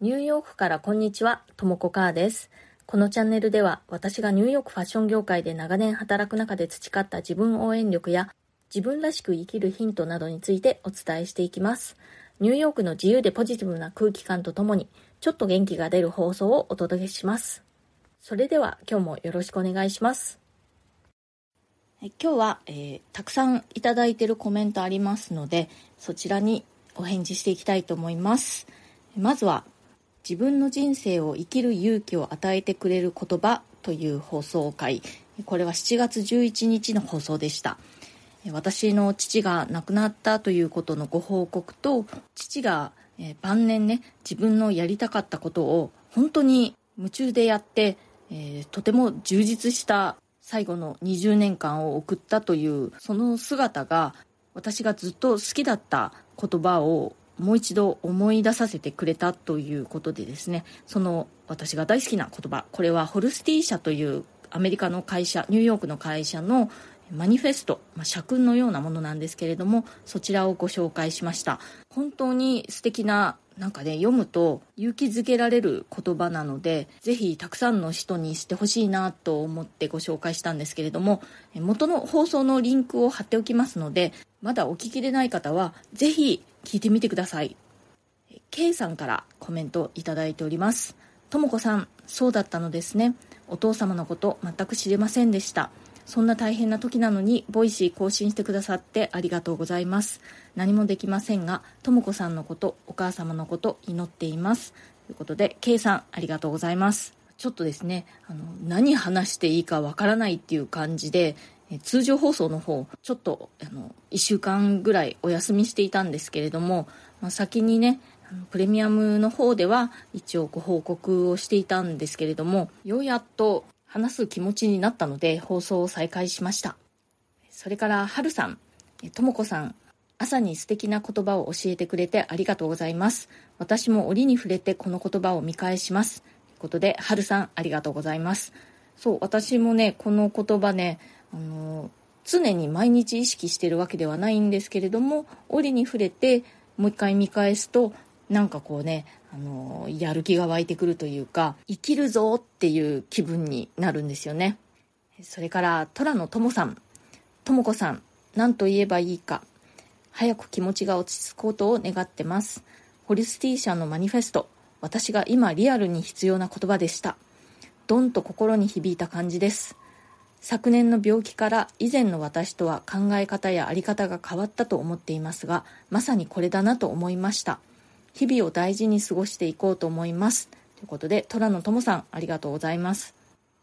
ニューヨークからこんにちは、ともこかーです。このチャンネルでは私がニューヨークファッション業界で長年働く中で培った自分応援力や自分らしく生きるヒントなどについてお伝えしていきます。ニューヨークの自由でポジティブな空気感とともにちょっと元気が出る放送をお届けします。それでは今日もよろしくお願いします。今日は、えー、たくさんいただいているコメントありますのでそちらにお返事していきたいと思いますまずは自分の人生を生きる勇気を与えてくれる言葉という放送回これは7月11日の放送でした。私の父が亡くなったということのご報告と父が晩年ね自分のやりたかったことを本当に夢中でやって、えー、とても充実した最後の20年間を送ったというその姿が私がずっと好きだった言葉をもう一度思い出させてくれたということでですねその私が大好きな言葉これはホルスティー社というアメリカの会社ニューヨークの会社のマニフェスト、まあ、社訓のようなものなんですけれどもそちらをご紹介しました。本当に素敵ななんかね読むと勇気づけられる言葉なのでぜひたくさんの人にしてほしいなと思ってご紹介したんですけれども元の放送のリンクを貼っておきますのでまだお聞きでない方はぜひ聞いてみてください。K さんからコメントいただいております。とも子さんそうだったのですね。お父様のこと全く知れませんでした。そんな大変な時なのに Voicy 更新してくださってありがとうございます。何もできませんがとも子さんのことお母様のこと祈っています。ということで K さんありがとうございます。ちょっとですねあの何話していいかわからないっていう感じで通常放送の方ちょっとあの1週間ぐらいお休みしていたんですけれども、まあ、先にねプレミアムの方では一応ご報告をしていたんですけれどもようやっと話す気持ちになったので放送を再開しました。それからはるさんとも子さん朝に素敵な言葉を教えてくれてありがとうございます。私も折に触れてこの言葉を見返します。ということではるさんありがとうございます。そう私もねこの言葉ねあの常に毎日意識してるわけではないんですけれども折に触れてもう一回見返すとなんかこうねあのやる気が湧いてくるというか生きるぞっていう気分になるんですよね。それから虎野友さん智子さん何と言えばいいか。早く気持ちが落ち着くことを願ってます。ホリスティー社のマニフェスト。私が今リアルに必要な言葉でした。ドンと心に響いた感じです。昨年の病気から以前の私とは考え方や在り方が変わったと思っていますがまさにこれだなと思いました。日々を大事に過ごしていこうと思います。ということで虎野友さんありがとうございます、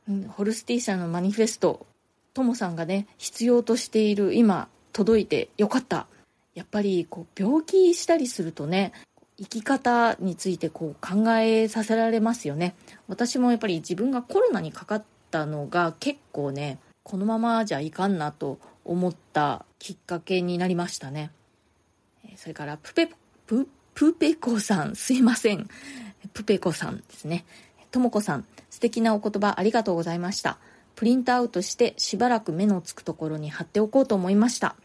うん、ホルスティー社のマニフェスト友さんがね必要としている今届いてよかった。やっぱりこう病気したりするとね生き方についてこう考えさせられますよね。私もやっぱり自分がコロナにかかったのが結構ねこのままじゃいかんなと思ったきっかけになりましたね。それからプペププペコさんすいません。プペコさんですね。ともこさん素敵なお言葉ありがとうございました。プリントアウトしてしばらく目のつくところに貼っておこうと思いました。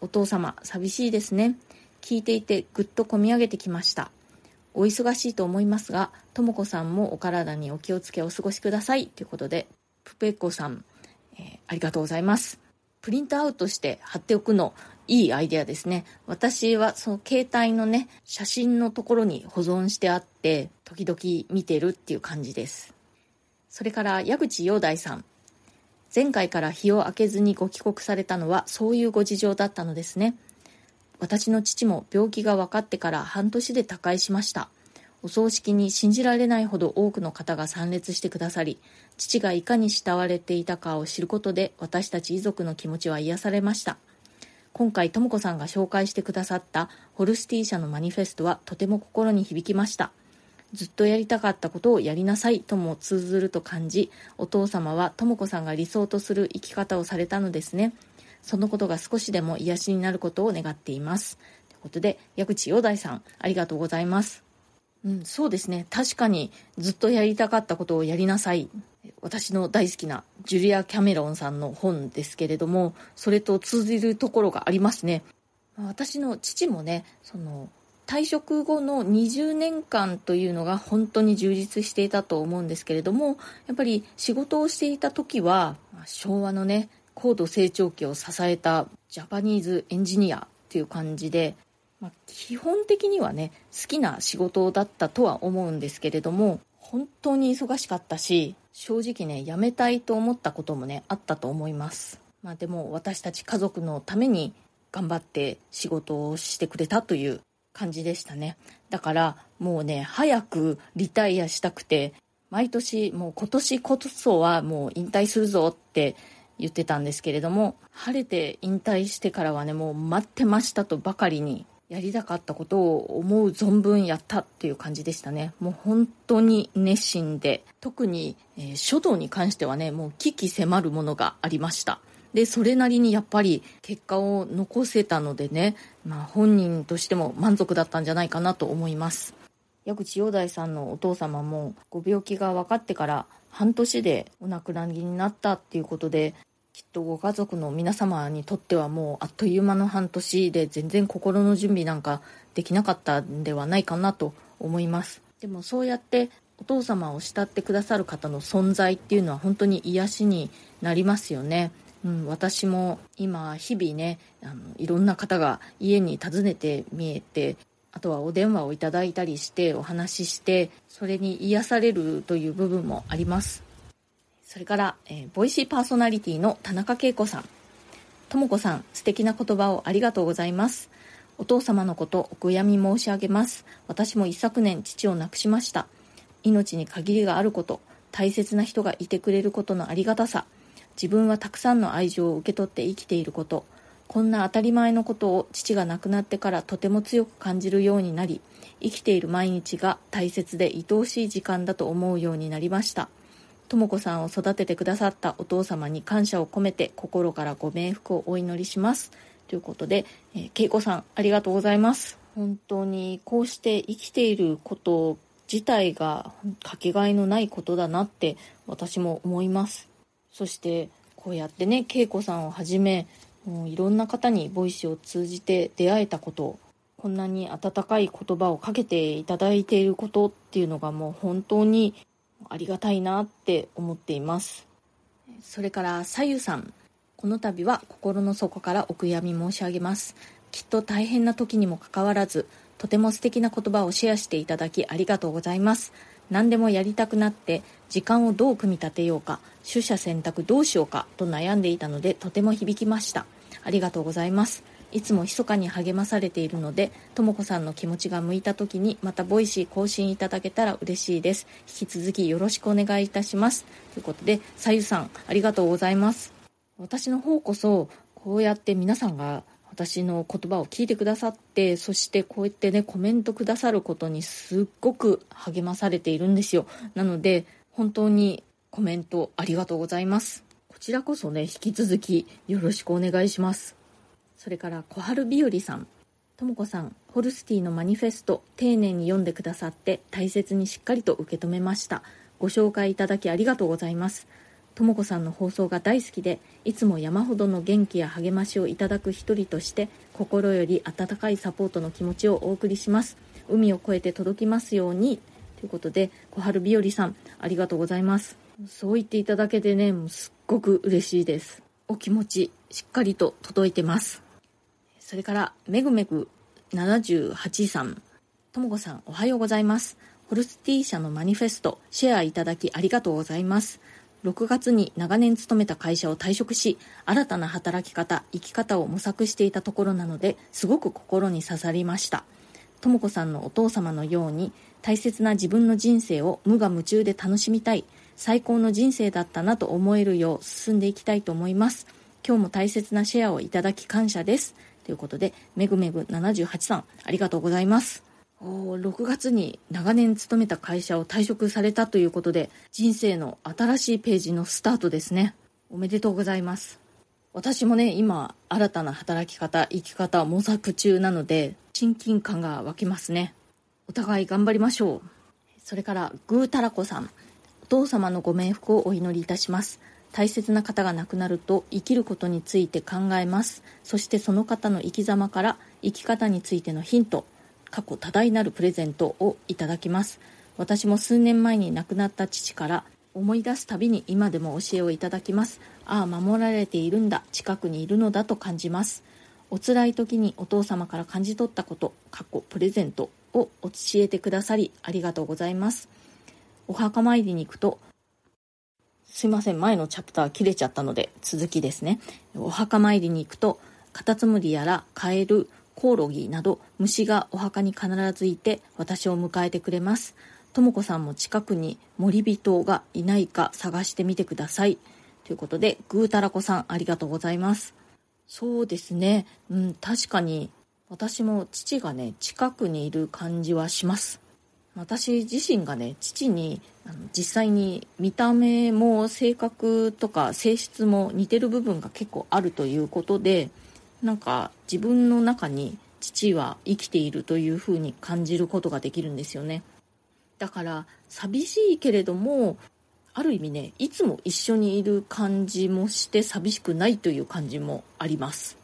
お父様寂しいですね。聞いていてぐっとこみ上げてきました。お忙しいと思いますがとも子さんもお体にお気をつけお過ごしください。ということでプペコさん、えー、ありがとうございます。プリントアウトして貼っておくの、いいアイデアですね。私はその携帯のね、写真のところに保存してあって、時々見てるっていう感じです。それから矢口陽大さん。前回から日を明けずにご帰国されたのはそういうご事情だったのですね。私の父も病気が分かってから半年で他界しました。お葬式に信じられないほど多くの方が参列してくださり父がいかに慕われていたかを知ることで私たち遺族の気持ちは癒されました今回とも子さんが紹介してくださったホルスティー社のマニフェストはとても心に響きました。ずっとやりたかったことをやりなさいとも通ずると感じお父様はとも子さんが理想とする生き方をされたのですね。そのことが少しでも癒しになることを願っています。ということで矢口陽大さんありがとうございます。うん、そうですね。確かにずっとやりたかったことをやりなさい。私の大好きなジュリア・キャメロンさんの本ですけれどもそれと通じるところがありますね。私の父もねその退職後の20年間というのが本当に充実していたと思うんですけれどもやっぱり仕事をしていた時は昭和のね高度成長期を支えた Japanese engineer っていう感じで、まあ、基本的にはね好きな仕事だったとは思うんですけれども本当に忙しかったし正直ね辞めたいと思ったこともねあったと思います、まあ、でも私たち家族のために頑張って仕事をしてくれたという感じでしたね。だからもうね早くリタイアしたくて毎年もう今年こそはもう引退するぞって言ってたんですけれども晴れて引退してからはねもう待ってましたとばかりにやりたかったことを思う存分やったっていう感じでしたね。もう本当に熱心で特に、えー、書道に関してはねもう危機迫るものがありました。でそれなりにやっぱり結果を残せたのでね、まあ、本人としても満足だったんじゃないかなと思います。矢口洋大さんのお父様もご病気が分かってから半年でお亡くなりになったっていうことできっとご家族の皆様にとってはもうあっという間の半年で全然心の準備なんかできなかったんではないかなと思います。でもそうやってお父様を慕ってくださる方の存在っていうのは本当に癒しになりますよね。うん、私も今日々ねあのいろんな方が家に訪ねて見えてあとはお電話をいただいたりしてお話ししてそれに癒されるという部分もあります。それから、えー、ボイシーパーソナリティの田中恵子さん。とも子さん、素敵な言葉をありがとうございます。お父様のことお悔やみ申し上げます。私も一昨年父を亡くしました。命に限りがあること、大切な人がいてくれることのありがたさ、自分はたくさんの愛情を受け取って生きていること、こんな当たり前のことを父が亡くなってからとても強く感じるようになり、生きている毎日が大切で愛おしい時間だと思うようになりました。とも子さんを育ててくださったお父様に感謝を込めて心からご冥福をお祈りします。ということで、えー、恵子さんありがとうございます。本当にこうして生きていること自体がかけがえのないことだなって私も思います。そしてこうやってね恵子さんをはじめもういろんな方に Voicy を通じて出会えたことこんなに温かい言葉をかけていただいていることっていうのがもう本当にありがたいなって思っています。それからさゆさん。この度は心の底からお悔やみ申し上げます。きっと大変な時にもかかわらずとても素敵な言葉をシェアしていただきありがとうございます。何でもやりたくなって時間をどう組み立てようか取捨選択どうしようかと悩んでいたのでとても響きました。ありがとうございます。いつも密かに励まされているので、ともこさんの気持ちが向いた時にまた Voicy 更新いただけたら嬉しいです。引き続きよろしくお願いいたします。ということで、さゆさん、ありがとうございます。私の方こそ、こうやって皆さんが私の言葉を聞いてくださってそしてこうやってねコメントくださることにすっごく励まされているんですよなので本当にコメントありがとうございますこちらこそね引き続きよろしくお願いしますそれから小春日和さん。とも子さんホルスティのマニフェスト丁寧に読んでくださって大切にしっかりと受け止めました。ご紹介いただきありがとうございます。とも子さんの放送が大好きでいつも山ほどの元気や励ましをいただく一人として心より温かいサポートの気持ちをお送りします。海を越えて届きますように。ということで小春日和さんありがとうございます。そう言っていただけてねもうすっごく嬉しいです。お気持ちしっかりと届いてます。それから、めぐめぐ78さん。ともこさん、おはようございます。ホルスティー社のマニフェスト、シェアいただきありがとうございます。6月に長年勤めた会社を退職し、新たな働き方、生き方を模索していたところなので、すごく心に刺さりました。ともこさんのお父様のように、大切な自分の人生を無我夢中で楽しみたい、最高の人生だったなと思えるよう進んでいきたいと思います。今日も大切なシェアをいただき感謝です。ということで、めぐめぐ78さん、ありがとうございます。お6月に長年勤めた会社を退職されたということで、人生の新しいページのスタートですね。おめでとうございます。私もね、今、新たな働き方、生き方模索中なので、親近感が湧きますね。お互い頑張りましょう。それから、ぐーたらこさん。お父様のご冥福をお祈りいたします。大切な方が亡くなると生きることについて考えます。そしてその方の生き様から生き方についてのヒント過去多大なるプレゼントをいただきます。私も数年前に亡くなった父から思い出すたびに今でも教えをいただきます。ああ守られているんだ。近くにいるのだと感じます。お辛い時にお父様から感じ取ったこと過去プレゼントを教えてくださりありがとうございます。お墓参りに行くとすいません。前のチャプター切れちゃったので続きですね。お墓参りに行くとカタツムリやらカエルコオロギなど虫がお墓に必ずいて私を迎えてくれます。とも子さんも近くに森人がいないか探してみてください。ということでぐーたらこさんありがとうございます。そうですね。うん確かに私も父がね近くにいる感じはします。私自身がね父にあの実際に見た目も性格とか性質も似てる部分が結構あるということでなんか自分の中に父は生きているというふうに感じることができるんですよね。だから寂しいけれどもある意味ねいつも一緒にいる感じもして寂しくないという感じもあります。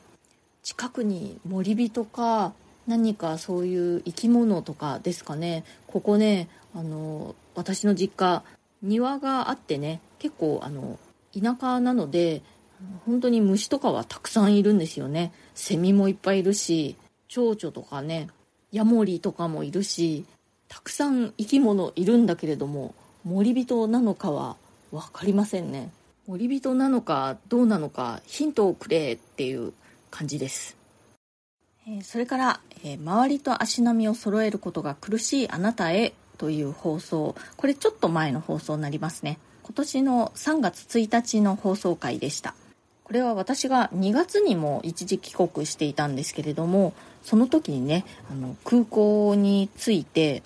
近くに森人か何かそういう生き物とかですかね。ここねあの私の実家庭があってね結構あの田舎なので本当に虫とかはたくさんいるんですよね。セミもいっぱいいるし蝶々とかねヤモリとかもいるしたくさん生き物いるんだけれども森人なのかは分かりませんね。森人なのかどうなのかヒントをくれっていう感じです、それから、え、周りと足並みを揃えることが苦しいあなたへ。という放送これちょっと前の放送になりますね。今年の3月1日の放送回でした。これは私が2月にも一時帰国していたんですけれどもその時にねあの空港に着いて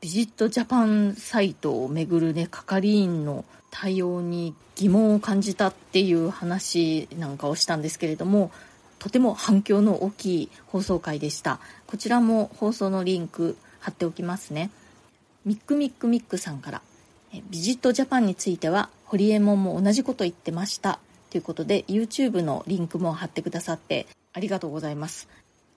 ビジットジャパンサイトをめぐるね係員の対応に疑問を感じたっていう話なんかをしたんですけれどもとても反響の大きい放送回でした。こちらも放送のリンク貼っておきますね。ミックミックミックさんからビジットジャパンについてはホリエモンも同じこと言ってました。ということで YouTube のリンクも貼ってくださってありがとうございます。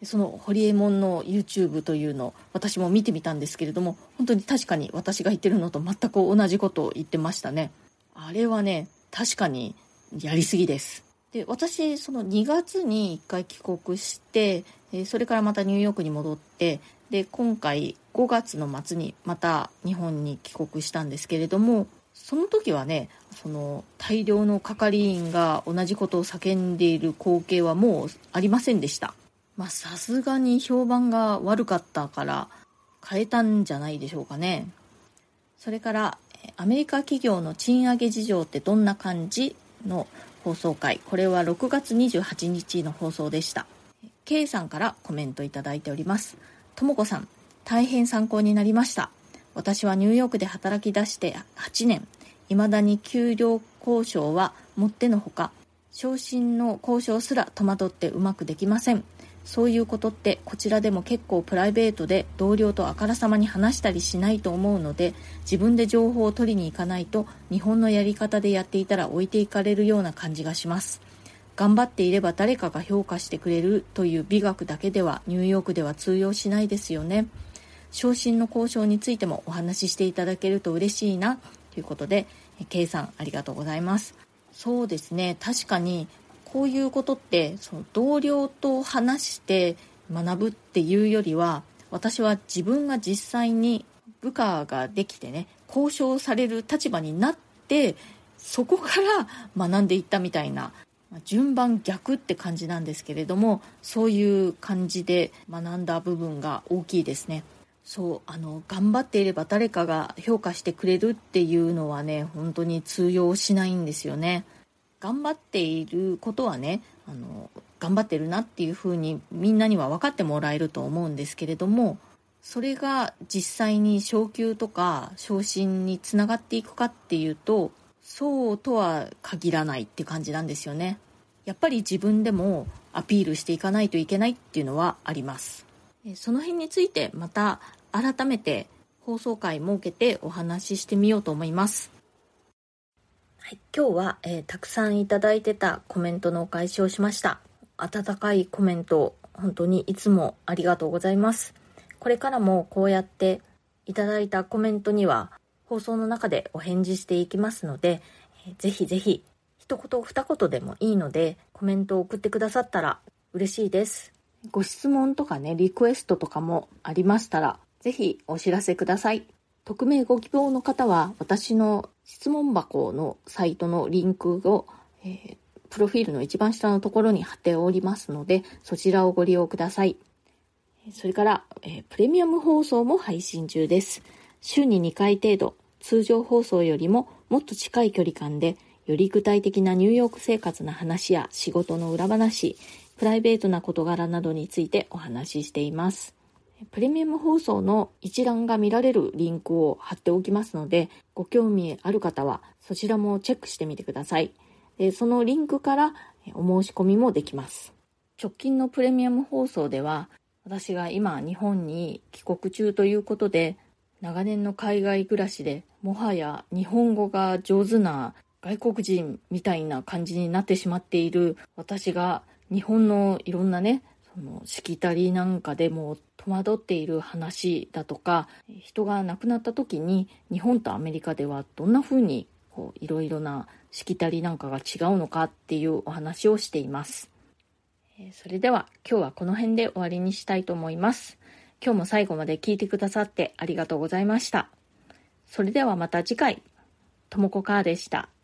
そのホリエモンの YouTube というのを私も見てみたんですけれども本当に確かに私が言ってるのと全く同じことを言ってましたね。あれはね確かにやりすぎです。で私その2月に1回帰国してそれからまたニューヨークに戻ってで今回5月の末にまた日本に帰国したんですけれどもその時はねその大量の係員が同じことを叫んでいる光景はもうありませんでした。まあさすがに評判が悪かったから変えたんじゃないでしょうかね。それからアメリカ企業の賃上げ事情ってどんな感じの放送回これは6月28日の放送でした。K さんからコメントいただいております。ともこさん大変参考になりました。私はニューヨークで働き出して8年。いまだに給料交渉はもってのほか昇進の交渉すら戸惑ってうまくできません。そういうことってこちらでも結構プライベートで同僚とあからさまに話したりしないと思うので自分で情報を取りに行かないと日本のやり方でやっていたら置いていかれるような感じがします。頑張っていれば誰かが評価してくれるという美学だけではニューヨークでは通用しないですよね。昇進の交渉についてもお話ししていただけると嬉しいなということで K さんありがとうございます。そうですね。確かにこういうことってその同僚と話して学ぶっていうよりは私は自分が実際に部下ができてね交渉される立場になってそこから学んでいったみたいな順番逆って感じなんですけれどもそういう感じで学んだ部分が大きいですね。そうあの頑張っていれば誰かが評価してくれるっていうのはね本当に通用しないんですよね。頑張っていることはねあの頑張ってるなっていうふうにみんなには分かってもらえると思うんですけれどもそれが実際に昇給とか昇進につながっていくかっていうとそうとは限らないって感じなんですよねやっぱり自分でもアピールしていかないといけないっていうのはありますその辺についてまた改めて放送回設けてお話ししてみようと思います。はい、今日は、えー、たくさんいただいてたコメントのお返しをしました。温かいコメント、本当にいつもありがとうございます。これからもこうやっていただいたコメントには放送の中でお返事していきますので、えぜひぜひ一言二言でもいいのでコメントを送ってくださったら嬉しいです。ご質問とかね、リクエストとかもありましたら、ぜひお知らせください。匿名ご希望の方は私の質問箱のサイトのリンクを、えー、プロフィールの一番下のところに貼っておりますので、そちらをご利用ください。それから、えー、プレミアム放送も配信中です。週に2回程度、通常放送よりももっと近い距離感で、より具体的なニューヨーク生活の話や仕事の裏話、プライベートな事柄などについてお話ししています。プレミアム放送の一覧が見られるリンクを貼っておきますので、ご興味ある方はそちらもチェックしてみてください。でそのリンクからお申し込みもできます。直近のプレミアム放送では、私が今日本に帰国中ということで、長年の海外暮らしでもはや日本語が上手な外国人みたいな感じになってしまっている私が日本のいろんなねそのしきたりなんかでも戸惑っている話だとか人が亡くなった時に日本とアメリカではどんな風にこういろいろなしきたりなんかが違うのかっていうお話をしています。それでは今日はこの辺で終わりにしたいと思います。今日も最後まで聞いてくださってありがとうございました。それではまた次回。ともこかーでした。